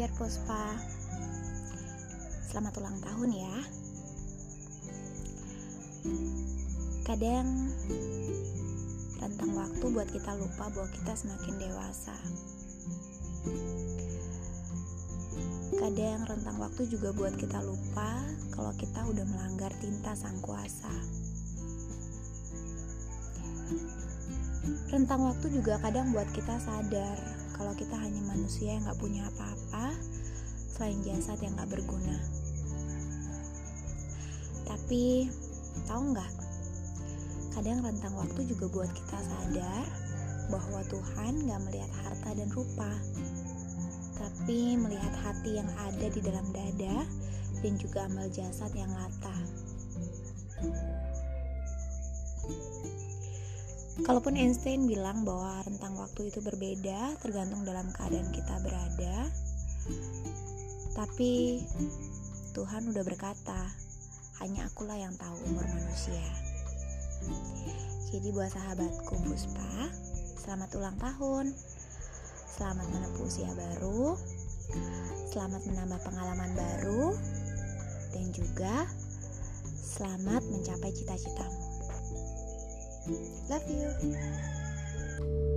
Dear Puspa. Selamat ulang tahun ya. Kadang Rentang waktu buat kita lupa bahwa kita semakin dewasa. Kadang rentang waktu juga buat kita lupa Kalau kita udah melanggar tinta sang kuasa. Rentang waktu juga kadang buat kita sadar kalau kita hanya manusia yang gak punya apa-apa selain jasad yang gak berguna. Tapi, tahu nggak? Kadang rentang waktu juga buat kita sadar bahwa Tuhan gak melihat harta dan rupa, tapi melihat hati yang ada di dalam dada dan juga amal jasad yang latah. Kalaupun Einstein bilang bahwa rentang waktu itu berbeda tergantung dalam keadaan kita berada, tapi Tuhan udah berkata, hanya akulah yang tahu umur manusia. Jadi buat sahabatku Puspa, selamat ulang tahun. Selamat menempuh usia baru. Selamat menambah pengalaman baru dan juga selamat mencapai cita-citamu. Love you.